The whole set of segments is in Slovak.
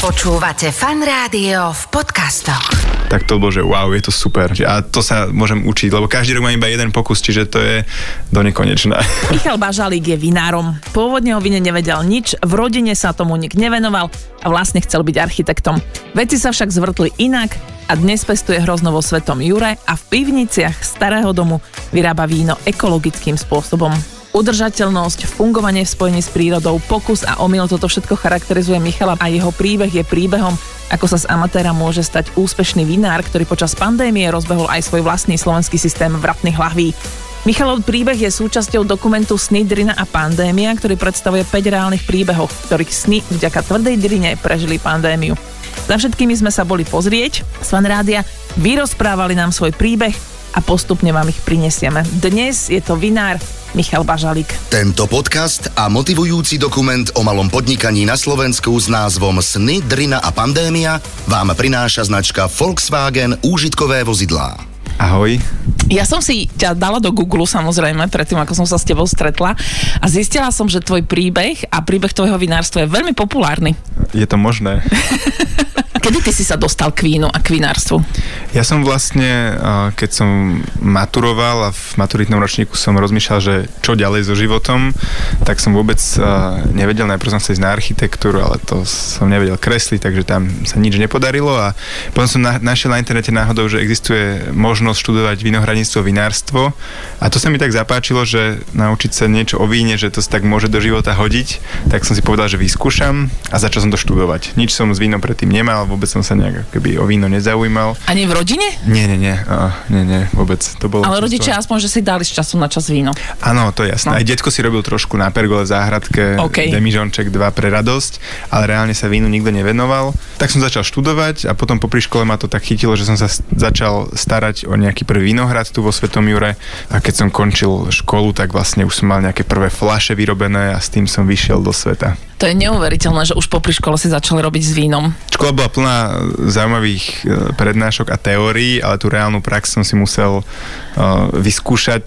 Počúvate fan rádio v podcastoch. Tak to bolo, že wow, je to super. A to sa môžem učiť, lebo každý rok mám iba jeden pokus, čiže to je do nekonečna. Michal Bažalík je vinárom. Pôvodne o vine nevedel nič, v rodine sa tomu nik nevenoval a vlastne chcel byť architektom. Veci sa však zvrtli inak a dnes pestuje hrozno vo Svetom Jure a v pivniciach starého domu vyrába víno ekologickým spôsobom. Udržateľnosť, fungovanie v spojení s prírodou, pokus a omyl, toto všetko charakterizuje Michala a jeho príbeh je príbehom, ako sa z amatéra môže stať úspešný vinár, ktorý počas pandémie rozbehol aj svoj vlastný slovenský systém vratných lahví. Michalov príbeh je súčasťou dokumentu Sny, Drina a pandémia, ktorý predstavuje 5 reálnych príbehov, ktorých sny vďaka tvrdej drine prežili pandémiu. Za všetkými sme sa boli pozrieť, Svan Rádia vyrozprávali nám svoj príbeh a postupne vám ich prinesieme. Dnes je to vinár Michal Bažalík. Tento podcast a motivujúci dokument o malom podnikaní na Slovensku s názvom Sny, Drina a pandémia vám prináša značka Volkswagen úžitkové vozidlá. Ahoj. Ja som si ťa dala do Google samozrejme, predtým ako som sa s tebou stretla a zistila som, že tvoj príbeh a príbeh tvojho vinárstva je veľmi populárny. Je to možné. Kedy ty si sa dostal k vínu a k vinárstvu? Ja som vlastne, keď som maturoval a v maturitnom ročníku som rozmýšľal, že čo ďalej so životom, tak som vôbec nevedel, najprv som chcel ísť na architektúru, ale to som nevedel kresliť, takže tam sa nič nepodarilo a potom som našiel na internete náhodou, že existuje možnosť študovať vinohradníctvo, vinárstvo a to sa mi tak zapáčilo, že naučiť sa niečo o víne, že to sa tak môže do života hodiť, tak som si povedal, že vyskúšam a začal som to študovať. Nič som s vínom predtým nemal, vôbec som sa nejak keby o víno nezaujímal. Ani v rodine? Nie, nie, nie, uh, nie, nie, vôbec. To bolo Ale rodičia aspoň, že si dali z času na čas víno. Áno, to je jasné. No. Aj detko si robil trošku na pergole v záhradke, okay. demižonček, dva pre radosť, ale reálne sa vínu nikto nevenoval. Tak som začal študovať a potom po škole ma to tak chytilo, že som sa začal starať o nejaký prvý vinohrad tu vo Svetom Jure a keď som končil školu, tak vlastne už som mal nejaké prvé flaše vyrobené a s tým som vyšiel do sveta. To je neuveriteľné, že už popri škole si začali robiť s vínom. Škola bola plná zaujímavých e, prednášok a teórií, ale tú reálnu prax som si musel uh, vyskúšať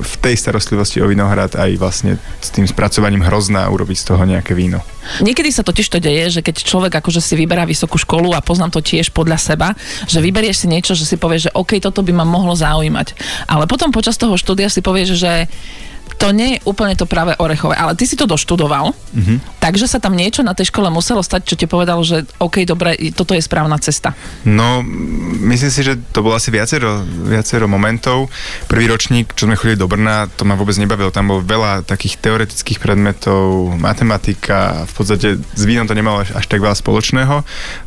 v tej starostlivosti o vinohrad aj vlastne s tým spracovaním hrozná urobiť z toho nejaké víno. Niekedy sa totiž to deje, že keď človek akože si vyberá vysokú školu a poznám to tiež podľa seba, že vyberieš si niečo, že si povieš, že OK, toto by ma mohlo zaujímať. Ale potom počas toho štúdia si povieš, že to nie je úplne to práve orechové, ale ty si to doštudoval, mm-hmm. takže sa tam niečo na tej škole muselo stať, čo ti povedalo, že OK, dobre, toto je správna cesta. No, myslím si, že to bolo asi viacero, viacero momentov. Prvý ročník, čo sme chodili do Brna, to ma vôbec nebavilo. Tam bolo veľa takých teoretických predmetov, matematika, v podstate s vínom to nemalo až, až tak veľa spoločného.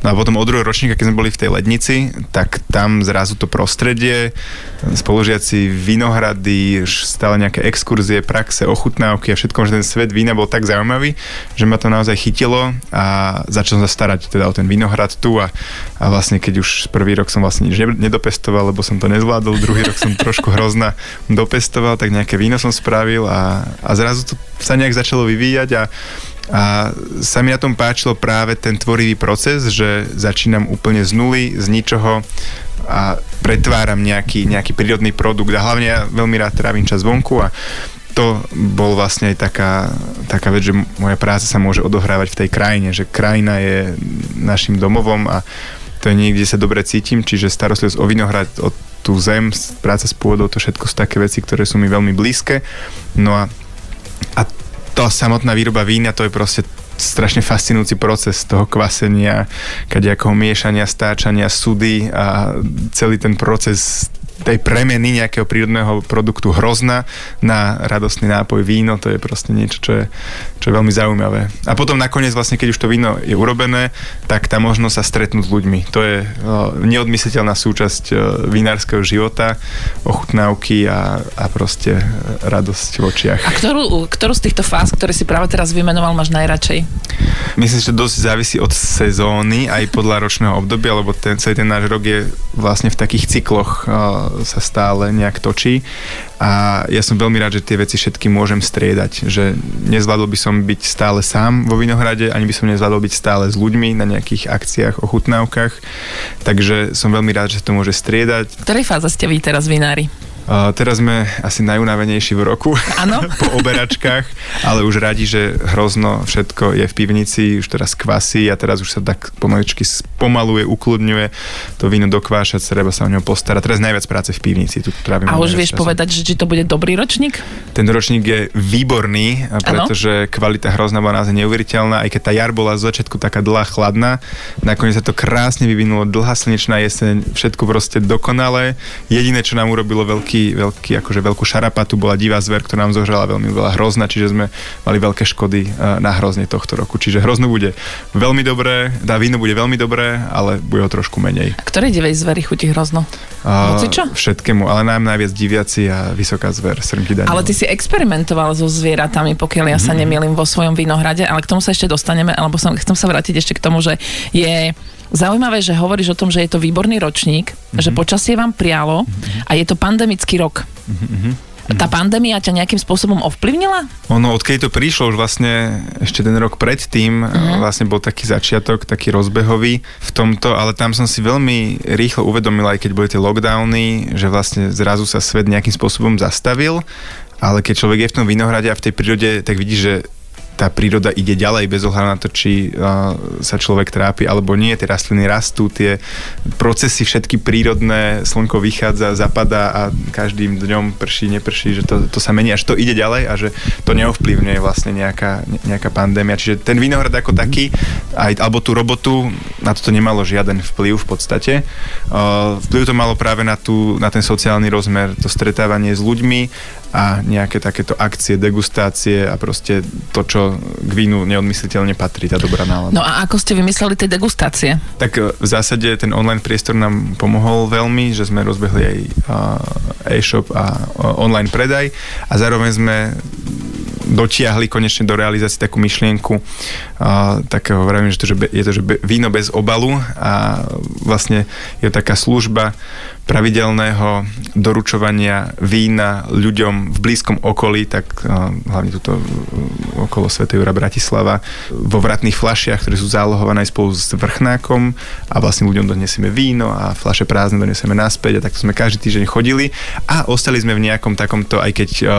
No a potom od druhého ročníka, keď sme boli v tej lednici, tak tam zrazu to prostredie, spolužiaci vinohrady, stále nejaké exkurzie, praxe, ochutnávky a všetko, že ten svet vína bol tak zaujímavý, že ma to naozaj chytilo a začal sa starať teda o ten vinohrad tu a, a vlastne keď už prvý rok som vlastne nič nedopestoval, lebo som to nezvládol, druhý rok som trošku hrozná dopestoval, tak nejaké víno som spravil a, a zrazu to sa nejak začalo vyvíjať a a sa mi na tom páčilo práve ten tvorivý proces, že začínam úplne z nuly, z ničoho a pretváram nejaký, nejaký prírodný produkt a hlavne ja veľmi rád trávim čas vonku a to bol vlastne aj taká, taká vec, že moja práca sa môže odohrávať v tej krajine, že krajina je našim domovom a to je niekde, sa dobre cítim, čiže starostlivosť o vinohrad, o tú zem, práca s pôdou, to všetko sú také veci, ktoré sú mi veľmi blízke. No a, a tá samotná výroba vína, to je proste strašne fascinujúci proces toho kvasenia, kadejakého miešania, stáčania, sudy a celý ten proces tej premeny nejakého prírodného produktu hrozna na radostný nápoj víno, to je proste niečo, čo je, čo je veľmi zaujímavé. A potom nakoniec vlastne, keď už to víno je urobené, tak tá možnosť sa stretnúť s ľuďmi. To je neodmysliteľná súčasť vinárskeho života, ochutnávky a, a proste radosť v očiach. A ktorú, ktorú z týchto fáz, ktoré si práve teraz vymenoval, máš najradšej? Myslím, že to dosť závisí od sezóny, aj podľa ročného obdobia, lebo ten, celý ten náš rok je vlastne v takých cykloch uh, sa stále nejak točí a ja som veľmi rád, že tie veci všetky môžem striedať, že nezvládol by som byť stále sám vo Vinohrade, ani by som nezvládol byť stále s ľuďmi na nejakých akciách, ochutnávkach, takže som veľmi rád, že sa to môže striedať. V ktorej fáze ste vy teraz vinári? Uh, teraz sme asi najunavenejší v roku Áno. po oberačkách, ale už radi, že hrozno všetko je v pivnici, už teraz kvasí a teraz už sa tak pomaličky spomaluje, ukludňuje to víno dokvášať, treba sa o ňo postarať. Teraz najviac práce v pivnici. Tu A už vieš času. povedať, že či to bude dobrý ročník? Ten ročník je výborný, pretože kvalita hrozná bola naozaj neuveriteľná, aj keď tá jar bola z začiatku taká dlhá, chladná. Nakoniec sa to krásne vyvinulo, dlhá slnečná jeseň, všetko proste dokonalé. Jediné, čo nám urobilo veľký, veľký, akože veľkú šarapatu, bola divá zver, ktorá nám zožrala veľmi veľa hrozna, čiže sme mali veľké škody eh, na hrozne tohto roku. Čiže hrozno bude veľmi dobré, tá víno bude veľmi dobré, ale bude ho trošku menej. A ktorej divej zveri chutí hrozno? Hocičo? Všetkému, ale nám najviac diviaci a vysoká zver, srnky daní. Ale ty si experimentoval so zvieratami, pokiaľ ja Mhm. sa nemýlim vo svojom vinohrade, ale k tomu sa ešte dostaneme, alebo som, chcem sa vrátiť ešte k tomu, že je zaujímavé, že hovoríš o tom, že je to výborný ročník, Mhm. že počasie vám prialo a je to pandemický rok. Mhm, Tá pandémia ťa nejakým spôsobom ovplyvnila? Ono, odkedy to prišlo, už vlastne ešte ten rok predtým, uh-huh. vlastne bol taký začiatok, taký rozbehový v tomto, ale tam som si veľmi rýchlo uvedomil, aj keď boli tie lockdowny, že vlastne zrazu sa svet nejakým spôsobom zastavil, ale keď človek je v tom vinohrade a v tej prírode, tak vidí, že tá príroda ide ďalej bez ohľadu na to, či uh, sa človek trápi alebo nie. Tie rastliny rastú, tie procesy všetky prírodné, slnko vychádza, zapadá a každým dňom prší, neprší, že to, to sa mení, až to ide ďalej a že to neovplyvňuje vlastne nejaká, ne- nejaká pandémia. Čiže ten vinohrad ako taký, aj, alebo tú robotu, na to nemalo žiaden vplyv v podstate. Uh, vplyv to malo práve na, tú, na ten sociálny rozmer, to stretávanie s ľuďmi a nejaké takéto akcie, degustácie a proste to, čo k vínu neodmysliteľne patrí, tá dobrá nálada. No a ako ste vymysleli tie degustácie? Tak e, v zásade ten online priestor nám pomohol veľmi, že sme rozbehli aj a, e-shop a a online predaj a zároveň sme dotiahli konečne do realizácie takú myšlienku a, takého, vravím, že, to, že be, je to že be, víno bez obalu a vlastne je taká služba pravidelného doručovania vína ľuďom v blízkom okolí, tak a, hlavne tuto okolo Sv. Jura Bratislava, vo vratných fľašiach, ktoré sú zálohované spolu s vrchnákom a vlastne ľuďom donesieme víno a fľaše prázdne donesieme naspäť a takto sme každý týždeň chodili a ostali sme v nejakom takomto, aj keď uh,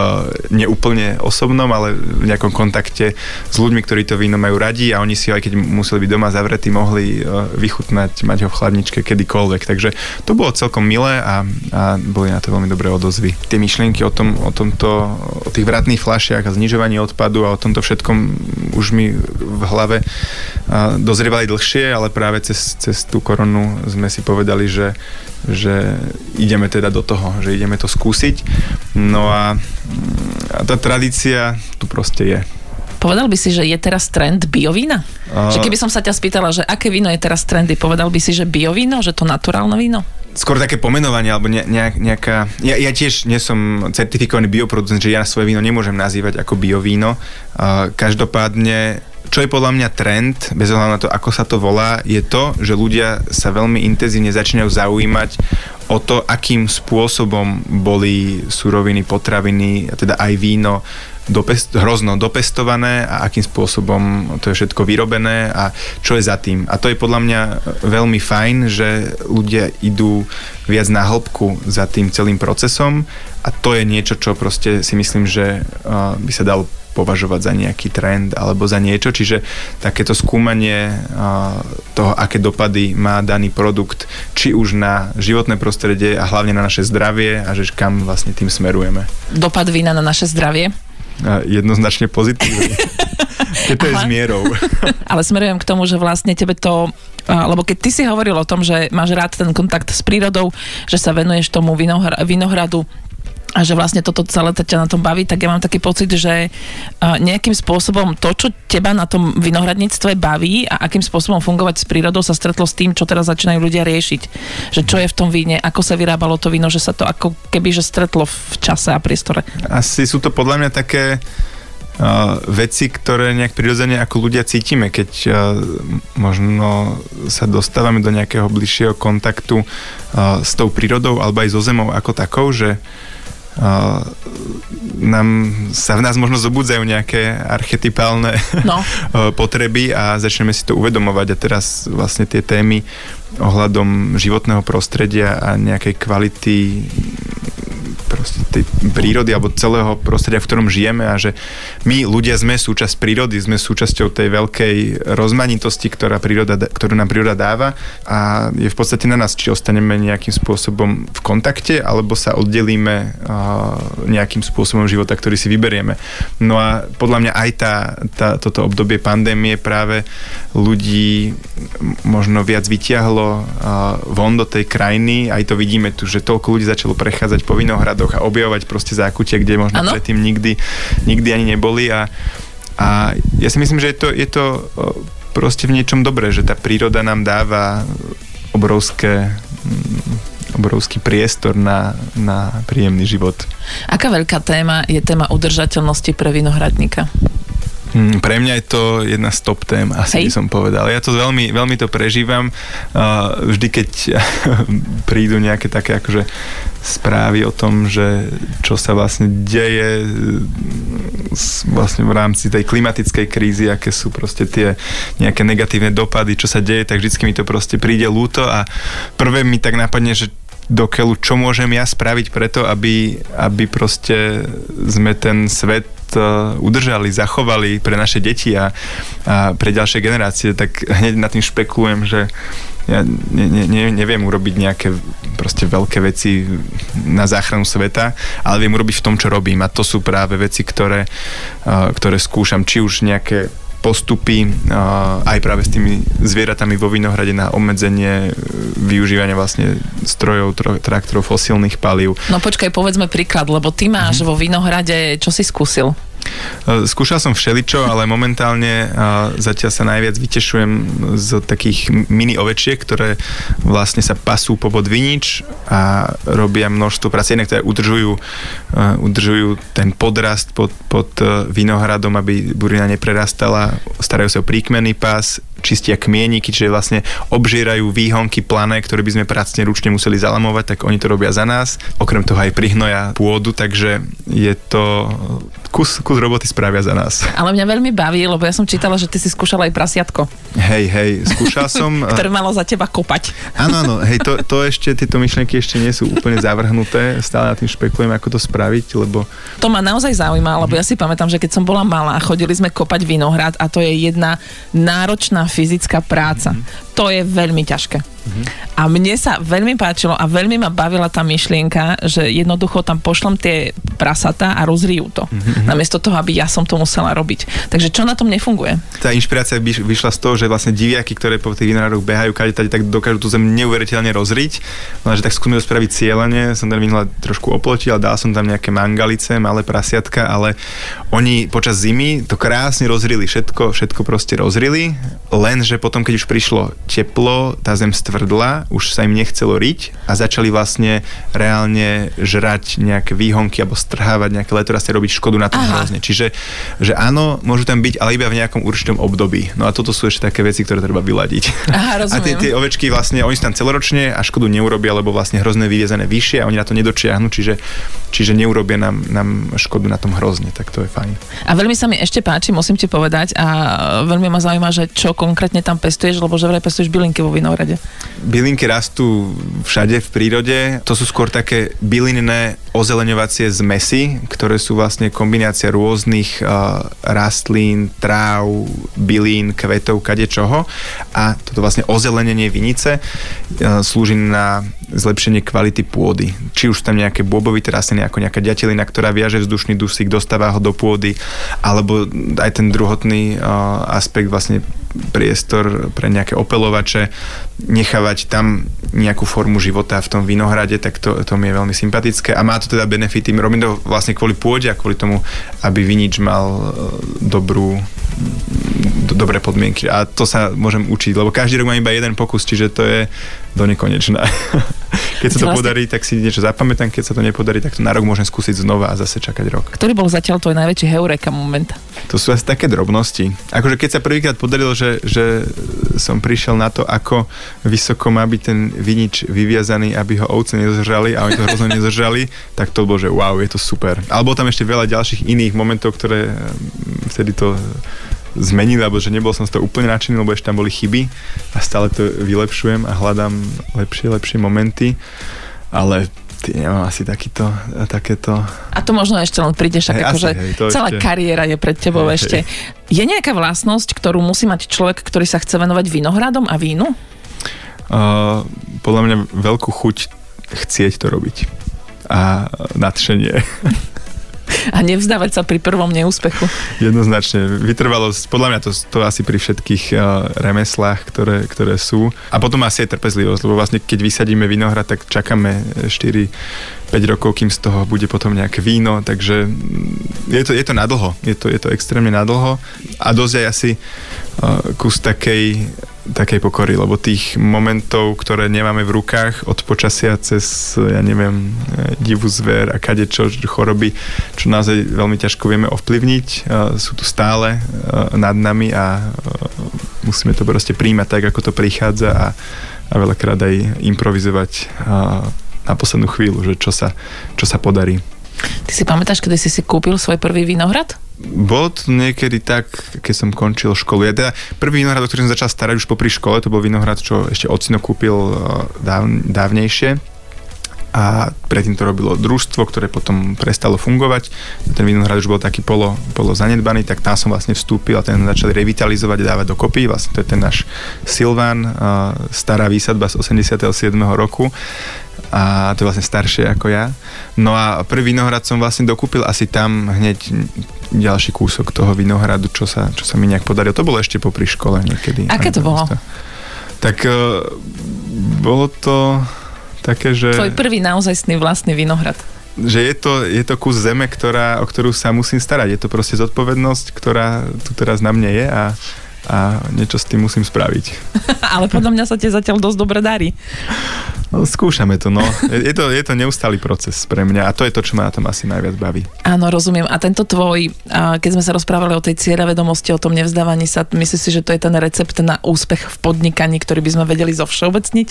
neúplne osobnom, ale v nejakom kontakte s ľuďmi, ktorí to víno majú radi a oni si ho, aj keď museli byť doma zavretí, mohli vychutnať, mať ho v chladničke kedykoľvek. Takže to bolo celkom milé a, a boli na to veľmi dobré odozvy. Tie myšlienky o, tom, o tomto, o tých vratných fľašiach a znižovaní odpadu a o tomto všetkom už mi v hlave dozrievali dlhšie, ale práve cez, cez tú koronu sme si povedali, že, že ideme teda do toho, že ideme to skúsiť. No a, a tá tradícia tu proste je. Povedal by si, že je teraz trend biovína? Že keby som sa ťa spýtala, že aké víno je teraz trendy, povedal by si, že biovíno, že to naturálne víno? Skôr také pomenovanie, alebo ne, nejak, nejaká... Ja, ja tiež nie som certifikovaný bioproducent, že ja svoje víno nemôžem nazývať ako biovíno. Uh, každopádne čo je podľa mňa trend, bez ohľadu na to, ako sa to volá, je to, že ľudia sa veľmi intenzívne začínajú zaujímať o to, akým spôsobom boli suroviny, potraviny, teda aj víno dopest, hrozno dopestované a akým spôsobom to je všetko vyrobené a čo je za tým. A to je podľa mňa veľmi fajn, že ľudia idú viac na hĺbku za tým celým procesom a to je niečo, čo proste si myslím, že uh, by sa dalo považovať za nejaký trend alebo za niečo, čiže takéto skúmanie uh, toho, aké dopady má daný produkt, či už na životné prostredie a hlavne na naše zdravie a že kam vlastne tým smerujeme. Dopad vína na naše zdravie? Jednoznačne pozitívne. Keď to je s mierou. Ale smerujem k tomu, že vlastne tebe to lebo keď ty si hovoril o tom, že máš rád ten kontakt s prírodou, že sa venuješ tomu vinohra, vinohradu a že vlastne toto celé ťa na tom baví, tak ja mám taký pocit, že nejakým spôsobom to, čo teba na tom vinohradníctve baví a akým spôsobom fungovať s prírodou sa stretlo s tým, čo teraz začínajú ľudia riešiť. Že čo je v tom víne, ako sa vyrábalo to víno, že sa to ako keby že stretlo v čase a priestore. Asi sú to podľa mňa také uh, veci, ktoré nejak prirodzene ako ľudia cítime, keď uh, možno sa dostávame do nejakého bližšieho kontaktu uh, s tou prírodou alebo aj so zemou ako takou, že uh, nám, sa v nás možno zobudzajú nejaké archetypálne No. potreby a začneme si to uvedomovať a teraz vlastne tie témy ohľadom životného prostredia a nejakej kvality tej prírody alebo celého prostredia, v ktorom žijeme a že my ľudia sme súčasť prírody, sme súčasťou tej veľkej rozmanitosti, ktorá príroda, ktorú nám príroda dáva a je v podstate na nás, či ostaneme nejakým spôsobom v kontakte alebo sa oddelíme nejakým spôsobom života, ktorý si vyberieme. No a podľa mňa aj tá, tá, toto obdobie pandémie práve ľudí možno viac vyťahlo von do tej krajiny, aj to vidíme tu, že toľko ľudí začalo prechádzať po vinohradoch a objavovať proste zákutie, kde možno ano? predtým nikdy, nikdy ani neboli a, a ja si myslím, že je to, je to proste v niečom dobré, že tá príroda nám dáva obrovské mm, obrovský priestor na, na príjemný život. Aká veľká téma je téma udržateľnosti pre vinohradníka? Mm, pre mňa je to jedna z top tém, asi Hej. by som povedal. Ja to veľmi, veľmi to prežívam. Uh, vždy, keď prídu nejaké také akože správy o tom, že čo sa vlastne deje vlastne v rámci tej klimatickej krízy, aké sú proste tie nejaké negatívne dopady, čo sa deje, tak vždycky mi to proste príde lúto a prvé mi tak napadne, že do keľu, čo môžem ja spraviť preto, aby, aby proste sme ten svet udržali, zachovali pre naše deti a, a pre ďalšie generácie, tak hneď na tým špekulujem, že ja ne, ne, neviem urobiť nejaké proste veľké veci na záchranu sveta, ale viem urobiť v tom, čo robím. A to sú práve veci, ktoré, e, ktoré skúšam, či už nejaké postupy aj práve s tými zvieratami vo Vinohrade na obmedzenie e, využívania vlastne strojov, traktorov, fosílnych palív. No počkaj, povedzme príklad, lebo ty máš mm-hmm. vo Vinohrade, čo si skúsil? E, skúšal som všeličo, ale momentálne zatiaľ sa najviac vytešujem z takých mini ovečiek, ktoré vlastne sa pasú po vinič a robia množstvo inak teda udržujú, e, udržujú ten podrast pod, pod e, vinohradom, aby burina neprerastala, starajú sa o príkmenný pás, čistia kmieniky, čiže vlastne obžierajú výhonky plané, ktoré by sme pracne ručne museli zalamovať, tak oni to robia za nás. Okrem toho aj prihnoja pôdu, takže je to kus, kus roboty spravia za nás. Ale mňa veľmi baví, lebo ja som čítala, že ty si skúšal aj prasiatko. Hej, hej, skúšal som. Ktoré malo za teba kopať. Áno, áno, hej, to, to ešte, tieto myšlienky ešte nie sú úplne zavrhnuté, stále na tým špekujem, ako to spraviť, lebo... To ma naozaj zaujíma, lebo ja si pamätám, že keď som bola malá, chodili sme kopať vinohrad a to je jedna náročná fyzická práca. Mm-hmm. To je veľmi ťažké. Uh-huh. A mne sa veľmi páčilo a veľmi ma bavila tá myšlienka, že jednoducho tam pošlom tie prasatá a rozrijú to. Uh-huh. Namiesto toho, aby ja som to musela robiť. Takže čo na tom nefunguje? Tá inšpirácia vyšla z toho, že vlastne diviaky, ktoré po tých vinorádoch behajú kade, tak dokážu tú zem neuveriteľne rozriť. No, že tak skúsme to spraviť cieľene. Som ten minule trošku oplotil, dal som tam nejaké mangalice, malé prasiatka, ale oni počas zimy to krásne rozrili, všetko, všetko proste rozrili, lenže potom, keď už prišlo teplo, tá zem stvrdla, už sa im nechcelo riť a začali vlastne reálne žrať nejaké výhonky alebo strhávať nejaké letorasty, robiť škodu na tom hrozne. Čiže, že áno, môžu tam byť, ale iba v nejakom určitom období. No a toto sú ešte také veci, ktoré treba vyladiť. Aha, a tie, tie ovečky vlastne, oni sú tam celoročne a škodu neurobia, lebo vlastne hrozné vyviezené vyššie a oni na to nedočiahnu, čiže, čiže neurobia nám, nám škodu na tom hrozne, tak to je fajn. A veľmi sa mi ešte páči, musím ti povedať a veľmi ma zaujíma, že čo konkrétne tam pestuješ, lebo že vraj pestuješ bylinky vo vinohrade. Bylinky rastú všade v prírode. To sú skôr také bylinné ozeleňovacie zmesy, ktoré sú vlastne kombinácia rôznych uh, rastlín, tráv, bylín, kvetov, kadečoho. A toto vlastne ozelenenie vinice uh, slúži na zlepšenie kvality pôdy. Či už tam nejaké bôbovité rastliny, ako nejaká ďatelina, ktorá viaže vzdušný dusík, dostáva ho do pôdy, alebo aj ten druhotný uh, aspekt vlastne priestor pre nejaké opelovače, nechávať tam nejakú formu života v tom vinohrade, tak to, to mi je veľmi sympatické a má to teda benefity. Robím to vlastne kvôli pôde a kvôli tomu, aby vinič mal e, dobrú do, dobré podmienky. A to sa môžem učiť, lebo každý rok mám iba jeden pokus, čiže to je do nekonečná. keď sa to vlastne... podarí, tak si niečo zapamätám, keď sa to nepodarí, tak to na rok môžem skúsiť znova a zase čakať rok. Ktorý bol zatiaľ tvoj najväčší heureka moment? To sú asi také drobnosti. Akože keď sa prvýkrát podarilo, že, že som prišiel na to, ako vysoko má byť ten vinič vyviazaný, aby ho ovce nezožrali a oni to hrozne nezožrali, tak to bolo, že wow, je to super. Alebo tam ešte veľa ďalších iných momentov, ktoré mm, vtedy to zmenili, alebo že nebol som z toho úplne nadšený, lebo ešte tam boli chyby a stále to vylepšujem a hľadám lepšie, lepšie momenty, ale Ty, nemám asi takýto, takéto... A to možno ešte len prídeš, tak Hej, ako, asi, že hej, to celá ešte- kariéra je pred tebou Hej, ešte. Je nejaká vlastnosť, ktorú musí mať človek, ktorý sa chce venovať vinohradom a vínu? Uh, podľa mňa veľkú chuť chcieť to robiť. A nadšenie. A nevzdávať sa pri prvom neúspechu. Jednoznačne. Vytrvalosť, podľa mňa to, to asi pri všetkých uh, remeslách, ktoré, ktoré sú. A potom asi aj trpezlivosť, lebo vlastne keď vysadíme vinohrad, tak čakáme 4-5 rokov, kým z toho bude potom nejaké víno, takže mm, je to, je to nadlho. Je to, je to extrémne nadlho a dosť aj asi uh, kus takej takej pokory, lebo tých momentov, ktoré nemáme v rukách od počasia cez, ja neviem, e, divú zver a kadečo, choroby, čo naozaj veľmi ťažko vieme ovplyvniť, e, sú tu stále e, nad nami a musíme to proste príjmať tak, ako to prichádza a, a veľakrát aj improvizovať na poslednú chvíľu, že čo sa, čo sa podarí. Ty si pamätáš, kedy si si kúpil svoj prvý vinohrad? Bolo to niekedy tak, keď som končil školu. Ja teda prvý vinohrad, o ktorý som začal starať už popri škole, to bol vinohrad, čo ešte ocino kúpil eh, dáv, dávnejšie a predtým to robilo družstvo, ktoré potom prestalo fungovať. Ten vinohrad už bol taký polo, polo zanedbaný, tak tam som vlastne vstúpil a ten začali revitalizovať dávať dokopy. Vlastne to je ten náš Silván, eh, stará výsadba z 87. roku a to je vlastne staršie ako ja. No a prvý vinohrad som vlastne dokúpil asi tam hneď ďalší kúsok toho vinohradu, čo sa, čo sa mi nejak podarilo. To bolo ešte popri škole niekedy. Aké to bolo? Tak uh, bolo to také, že... Tvoj prvý naozajstný vlastný vinohrad. Že je to, je to kus zeme, ktorá, o ktorú sa musím starať. Je to proste zodpovednosť, ktorá tu teraz na mne je a a niečo s tým musím spraviť. Ale podľa mňa sa ti zatiaľ dosť dobre darí. No, skúšame to, no. Je to, je to neustály proces pre mňa a to je to, čo ma na tom asi najviac baví. Áno, rozumiem. A tento tvoj, keď sme sa rozprávali o tej ciere vedomosti, o tom nevzdávaní sa, myslíš si, že to je ten recept na úspech v podnikaní, ktorý by sme vedeli zovšeobecniť?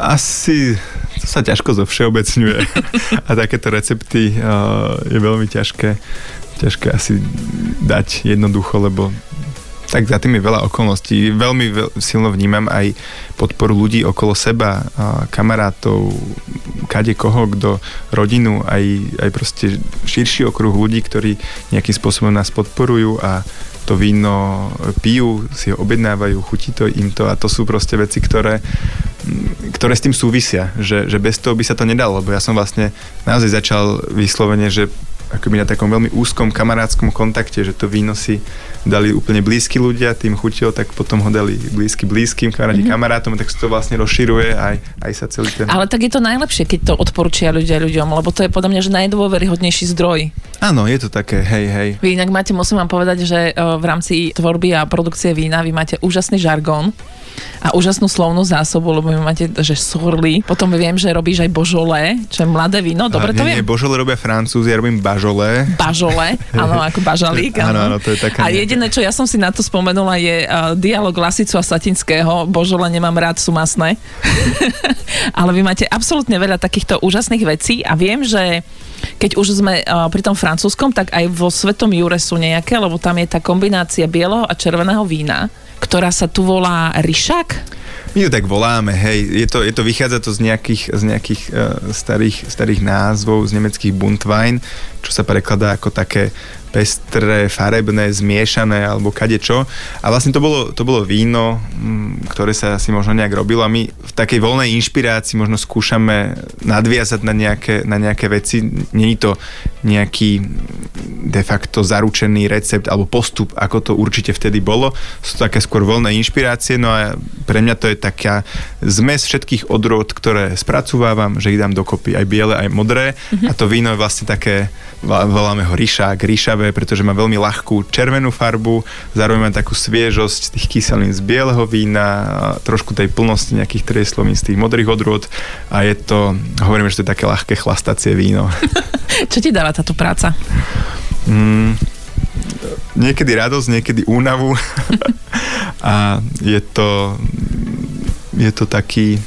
Asi to sa ťažko zovšeobecňuje a takéto recepty je veľmi ťažké ťažké asi dať jednoducho, lebo tak za tým je veľa okolností. Veľmi veľ, silno vnímam aj podporu ľudí okolo seba, kamarátov, kade koho, kto rodinu, aj, aj proste širší okruh ľudí, ktorí nejakým spôsobom nás podporujú a to víno pijú, si ho objednávajú, chutí to im to a to sú proste veci, ktoré, ktoré s tým súvisia, že, že bez toho by sa to nedalo, lebo ja som vlastne naozaj začal vyslovene, že akoby na takom veľmi úzkom kamarátskom kontakte, že to víno si dali úplne blízki ľudia, tým chutilo, tak potom ho dali blízky blízkym, kamaráti mm-hmm. kamarátom, tak sa to vlastne rozširuje aj, aj sa celý ten... Ale tak je to najlepšie, keď to odporúčia ľudia ľuďom, lebo to je podľa mňa že najdôveryhodnejší zdroj. Áno, je to také, hej, hej. Vy inak máte, musím vám povedať, že v rámci tvorby a produkcie vína vy máte úžasný žargón a úžasnú slovnú zásobu, lebo vy máte, že surly. Potom viem, že robíš aj božole, čo je mladé víno. Dobre to viem? Nie, božole robia francúzi, ja robím bažole. Bažole, áno, ako bažalík. Áno, áno, to je taká... A jediné, čo ja som si na to spomenula, je uh, dialog Lasicu a Satinského. Božole nemám rád, sú masné. Ale vy máte absolútne veľa takýchto úžasných vecí a viem, že keď už sme uh, pri tom francúzskom, tak aj vo Svetom Jure sú nejaké, lebo tam je tá kombinácia bieleho a červeného vína ktorá sa tu volá Ryšak? My ju tak voláme, hej. Je to, je to, vychádza to z nejakých, z nejakých uh, starých, starých názvov, z nemeckých Buntwein, čo sa prekladá ako také pestré, farebné, zmiešané alebo kadečo. A vlastne to bolo, to bolo víno, mm, ktoré sa si možno nejak robilo a my v takej voľnej inšpirácii možno skúšame nadviazať na nejaké, na nejaké veci. Není to nejaký de facto zaručený recept alebo postup, ako to určite vtedy bolo. Sú to také skôr voľné inšpirácie, no a pre mňa to je taká zmes všetkých odrôd, ktoré spracúvávam, že ich dám dokopy aj biele, aj modré mm-hmm. a to víno je vlastne také, voláme ho ryšák, zaujímavé, pretože má veľmi ľahkú červenú farbu, zároveň má takú sviežosť tých kyselín z bieleho vína, trošku tej plnosti nejakých trieslovín z tých modrých odrôd a je to, hovoríme, že to je také ľahké chlastacie víno. Čo ti dáva táto práca? Mm, niekedy radosť, niekedy únavu a je to je to taký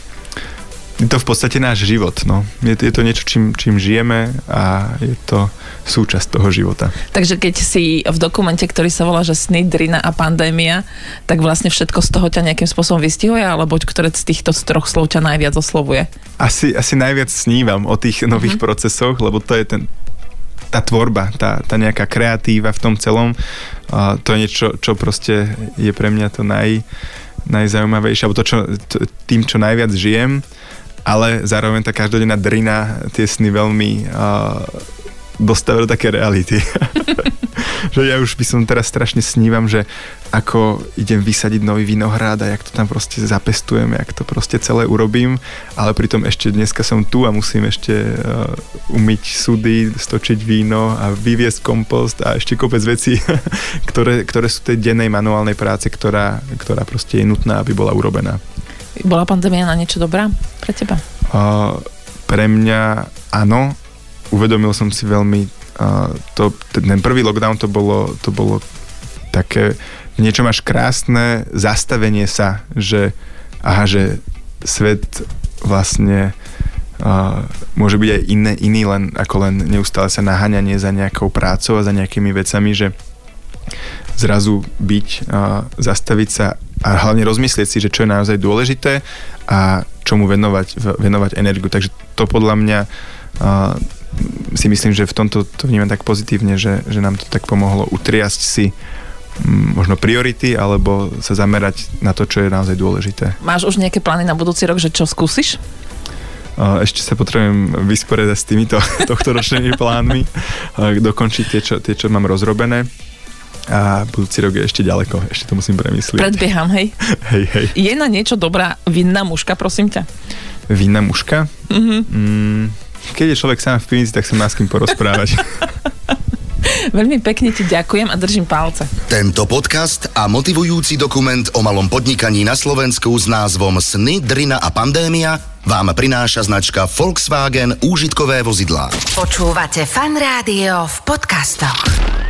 je to v podstate náš život. No. Je, je to niečo, čím, čím žijeme a je to súčasť toho života. Takže keď si v dokumente, ktorý sa volá, že sny, drina a pandémia, tak vlastne všetko z toho ťa nejakým spôsobom vystihuje, alebo ktoré z týchto troch slov ťa najviac oslovuje? Asi, asi najviac snívam o tých nových mm-hmm. procesoch, lebo to je ten, tá tvorba, tá, tá nejaká kreatíva v tom celom, a to je niečo, čo proste je pre mňa to naj, najzaujímavejšie, alebo to, čo, to, tým, čo najviac žijem ale zároveň tá každodenná drina tie sny veľmi uh, dostávajú do také reality. že ja už by som teraz strašne snívam, že ako idem vysadiť nový vinohrad a jak to tam proste zapestujem, jak to proste celé urobím, ale pritom ešte dneska som tu a musím ešte uh, umyť sudy, stočiť víno a vyviesť kompost a ešte kopec vecí, ktoré, ktoré sú tej dennej manuálnej práce, ktorá, ktorá proste je nutná, aby bola urobená. Bola pandémia na niečo dobrá pre teba? Uh, pre mňa áno. Uvedomil som si veľmi to, ten prvý lockdown to bolo, to bolo také v niečom až krásne zastavenie sa, že aha, že svet vlastne uh, môže byť aj iné, iný len ako len neustále sa naháňanie za nejakou prácou a za nejakými vecami, že zrazu byť, uh, zastaviť sa a hlavne rozmyslieť si, že čo je naozaj dôležité a čomu venovať, venovať energiu. Takže to podľa mňa uh, si myslím, že v tomto to vnímam tak pozitívne, že, že nám to tak pomohlo utriasť si možno priority, alebo sa zamerať na to, čo je naozaj dôležité. Máš už nejaké plány na budúci rok, že čo skúsiš? Ešte sa potrebujem vysporiadať s týmito tohto ročnými plánmi, dokončiť tie čo, tie, čo mám rozrobené a budúci rok je ešte ďaleko, ešte to musím premyslieť. Predbieham, hej? hej, hej. Je na niečo dobrá vinná muška, prosím ťa? Vinná muška? Mm-hmm. Mm, keď je človek sám v pivnici, tak sa má s kým porozprávať. Veľmi pekne ti ďakujem a držím palce. Tento podcast a motivujúci dokument o malom podnikaní na Slovensku s názvom Sny, Drina a pandémia vám prináša značka Volkswagen úžitkové vozidlá. Počúvate fan rádio v podcastoch.